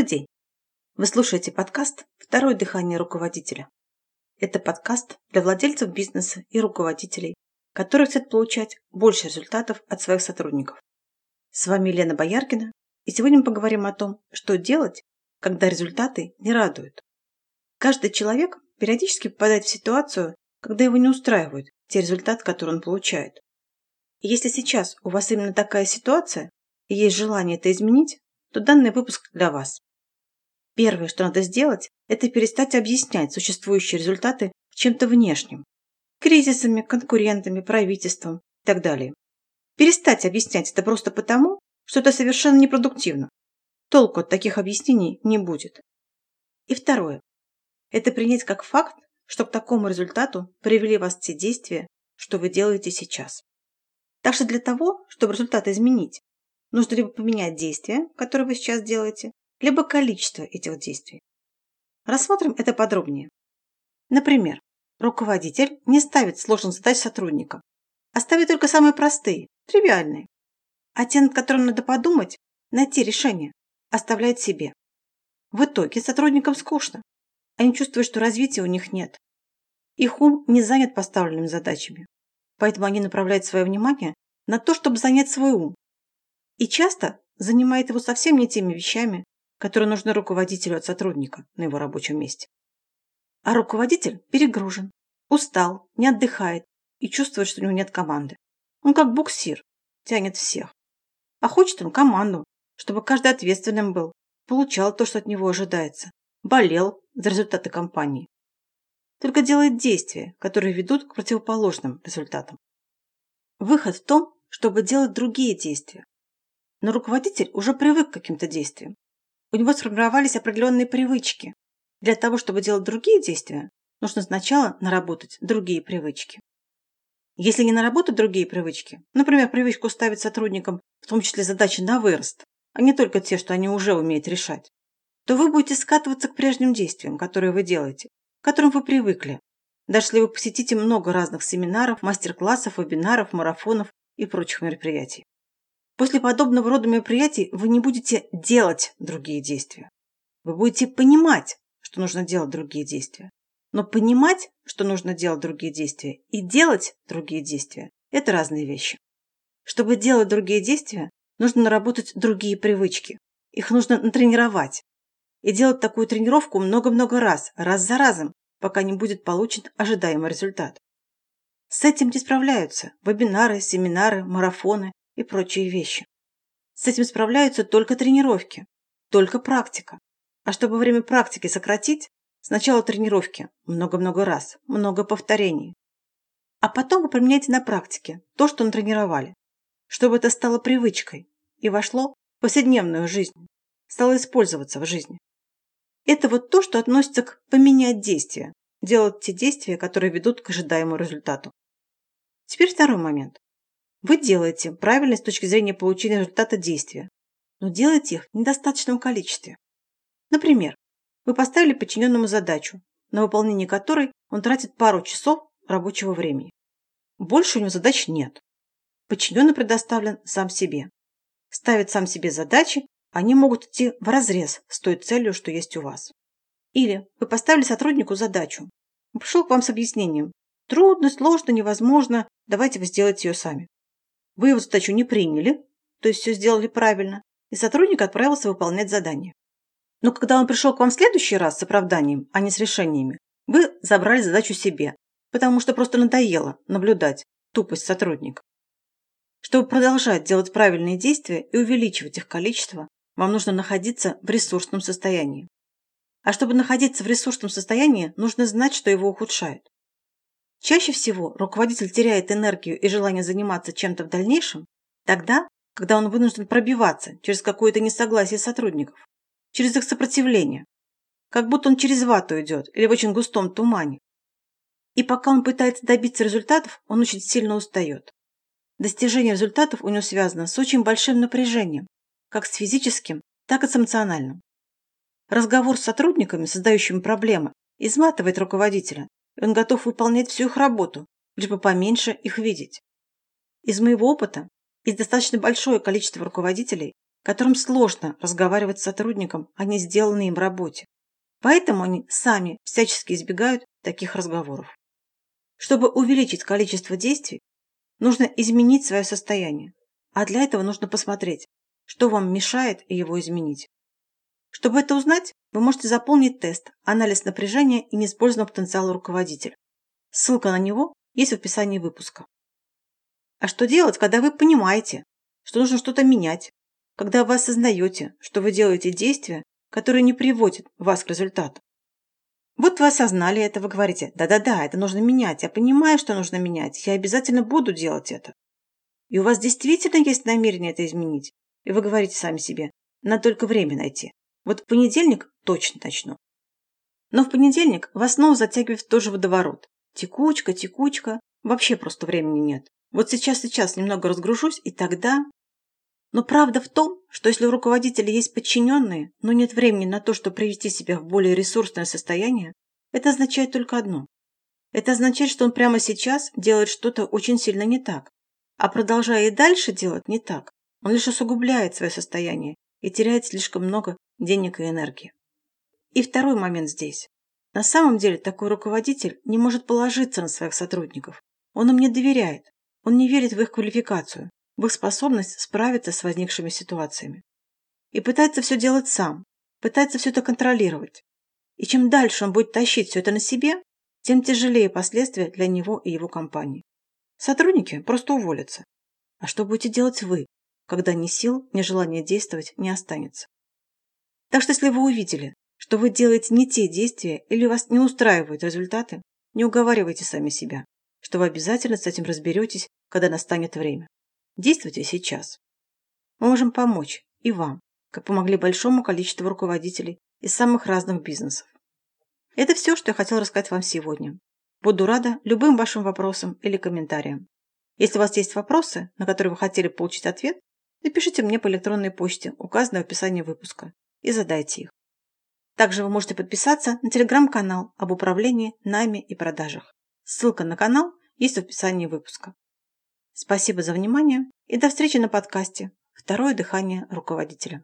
Добрый день! Вы слушаете подкаст «Второе дыхание руководителя». Это подкаст для владельцев бизнеса и руководителей, которые хотят получать больше результатов от своих сотрудников. С вами Лена Бояркина, и сегодня мы поговорим о том, что делать, когда результаты не радуют. Каждый человек периодически попадает в ситуацию, когда его не устраивают те результаты, которые он получает. И если сейчас у вас именно такая ситуация, и есть желание это изменить, то данный выпуск для вас. Первое, что надо сделать, это перестать объяснять существующие результаты чем-то внешним. Кризисами, конкурентами, правительством и так далее. Перестать объяснять это просто потому, что это совершенно непродуктивно. Толку от таких объяснений не будет. И второе. Это принять как факт, что к такому результату привели вас те действия, что вы делаете сейчас. Так что для того, чтобы результат изменить, нужно либо поменять действия, которые вы сейчас делаете, либо количество этих действий. Рассмотрим это подробнее. Например, руководитель не ставит сложных задач сотрудникам, а ставит только самые простые, тривиальные. А те, над которыми надо подумать, найти решение, оставляет себе. В итоге сотрудникам скучно. Они чувствуют, что развития у них нет. Их ум не занят поставленными задачами. Поэтому они направляют свое внимание на то, чтобы занять свой ум. И часто занимает его совсем не теми вещами, которые нужны руководителю от сотрудника на его рабочем месте. А руководитель перегружен, устал, не отдыхает и чувствует, что у него нет команды. Он как буксир, тянет всех. А хочет он команду, чтобы каждый ответственным был, получал то, что от него ожидается, болел за результаты компании. Только делает действия, которые ведут к противоположным результатам. Выход в том, чтобы делать другие действия. Но руководитель уже привык к каким-то действиям, у него сформировались определенные привычки. Для того, чтобы делать другие действия, нужно сначала наработать другие привычки. Если не наработать другие привычки, например, привычку ставить сотрудникам в том числе задачи на вырост, а не только те, что они уже умеют решать, то вы будете скатываться к прежним действиям, которые вы делаете, к которым вы привыкли. Даже если вы посетите много разных семинаров, мастер-классов, вебинаров, марафонов и прочих мероприятий. После подобного рода мероприятий вы не будете делать другие действия. Вы будете понимать, что нужно делать другие действия. Но понимать, что нужно делать другие действия, и делать другие действия – это разные вещи. Чтобы делать другие действия, нужно наработать другие привычки. Их нужно натренировать. И делать такую тренировку много-много раз, раз за разом, пока не будет получен ожидаемый результат. С этим не справляются вебинары, семинары, марафоны и прочие вещи. С этим справляются только тренировки, только практика. А чтобы время практики сократить, сначала тренировки, много-много раз, много повторений. А потом вы применяете на практике то, что натренировали, чтобы это стало привычкой и вошло в повседневную жизнь, стало использоваться в жизни. Это вот то, что относится к поменять действия, делать те действия, которые ведут к ожидаемому результату. Теперь второй момент. Вы делаете правильно с точки зрения получения результата действия, но делаете их в недостаточном количестве. Например, вы поставили подчиненному задачу, на выполнение которой он тратит пару часов рабочего времени. Больше у него задач нет. Подчиненный предоставлен сам себе. Ставит сам себе задачи, они могут идти вразрез с той целью, что есть у вас. Или вы поставили сотруднику задачу. Он пришел к вам с объяснением. Трудно, сложно, невозможно, давайте вы сделаете ее сами. Вы его задачу не приняли, то есть все сделали правильно, и сотрудник отправился выполнять задание. Но когда он пришел к вам в следующий раз с оправданием, а не с решениями, вы забрали задачу себе, потому что просто надоело наблюдать тупость сотрудника. Чтобы продолжать делать правильные действия и увеличивать их количество, вам нужно находиться в ресурсном состоянии. А чтобы находиться в ресурсном состоянии, нужно знать, что его ухудшает. Чаще всего руководитель теряет энергию и желание заниматься чем-то в дальнейшем тогда, когда он вынужден пробиваться через какое-то несогласие сотрудников, через их сопротивление, как будто он через вату идет или в очень густом тумане. И пока он пытается добиться результатов, он очень сильно устает. Достижение результатов у него связано с очень большим напряжением, как с физическим, так и с эмоциональным. Разговор с сотрудниками, создающими проблемы, изматывает руководителя, он готов выполнять всю их работу, лишь бы поменьше их видеть. Из моего опыта есть достаточно большое количество руководителей, которым сложно разговаривать с сотрудником о не сделанной им работе. Поэтому они сами всячески избегают таких разговоров. Чтобы увеличить количество действий, нужно изменить свое состояние, а для этого нужно посмотреть, что вам мешает его изменить. Чтобы это узнать, вы можете заполнить тест «Анализ напряжения и неиспользованного потенциала руководителя». Ссылка на него есть в описании выпуска. А что делать, когда вы понимаете, что нужно что-то менять, когда вы осознаете, что вы делаете действия, которые не приводят вас к результату? Вот вы осознали это, вы говорите, да-да-да, это нужно менять, я понимаю, что нужно менять, я обязательно буду делать это. И у вас действительно есть намерение это изменить, и вы говорите сами себе, надо только время найти. Вот в понедельник точно начну. Но в понедельник вас снова затягивает в тот же водоворот. Текучка, текучка, вообще просто времени нет. Вот сейчас, сейчас немного разгружусь, и тогда... Но правда в том, что если у руководителя есть подчиненные, но нет времени на то, чтобы привести себя в более ресурсное состояние, это означает только одно. Это означает, что он прямо сейчас делает что-то очень сильно не так. А продолжая и дальше делать не так, он лишь усугубляет свое состояние и теряет слишком много денег и энергии. И второй момент здесь. На самом деле такой руководитель не может положиться на своих сотрудников. Он им не доверяет. Он не верит в их квалификацию, в их способность справиться с возникшими ситуациями. И пытается все делать сам, пытается все это контролировать. И чем дальше он будет тащить все это на себе, тем тяжелее последствия для него и его компании. Сотрудники просто уволятся. А что будете делать вы, когда ни сил, ни желания действовать не останется? Так что если вы увидели, что вы делаете не те действия или вас не устраивают результаты, не уговаривайте сами себя, что вы обязательно с этим разберетесь, когда настанет время. Действуйте сейчас. Мы можем помочь и вам, как помогли большому количеству руководителей из самых разных бизнесов. Это все, что я хотела рассказать вам сегодня. Буду рада любым вашим вопросам или комментариям. Если у вас есть вопросы, на которые вы хотели получить ответ, напишите мне по электронной почте, указанной в описании выпуска, и задайте их. Также вы можете подписаться на телеграм-канал об управлении, найме и продажах. Ссылка на канал есть в описании выпуска. Спасибо за внимание и до встречи на подкасте «Второе дыхание руководителя».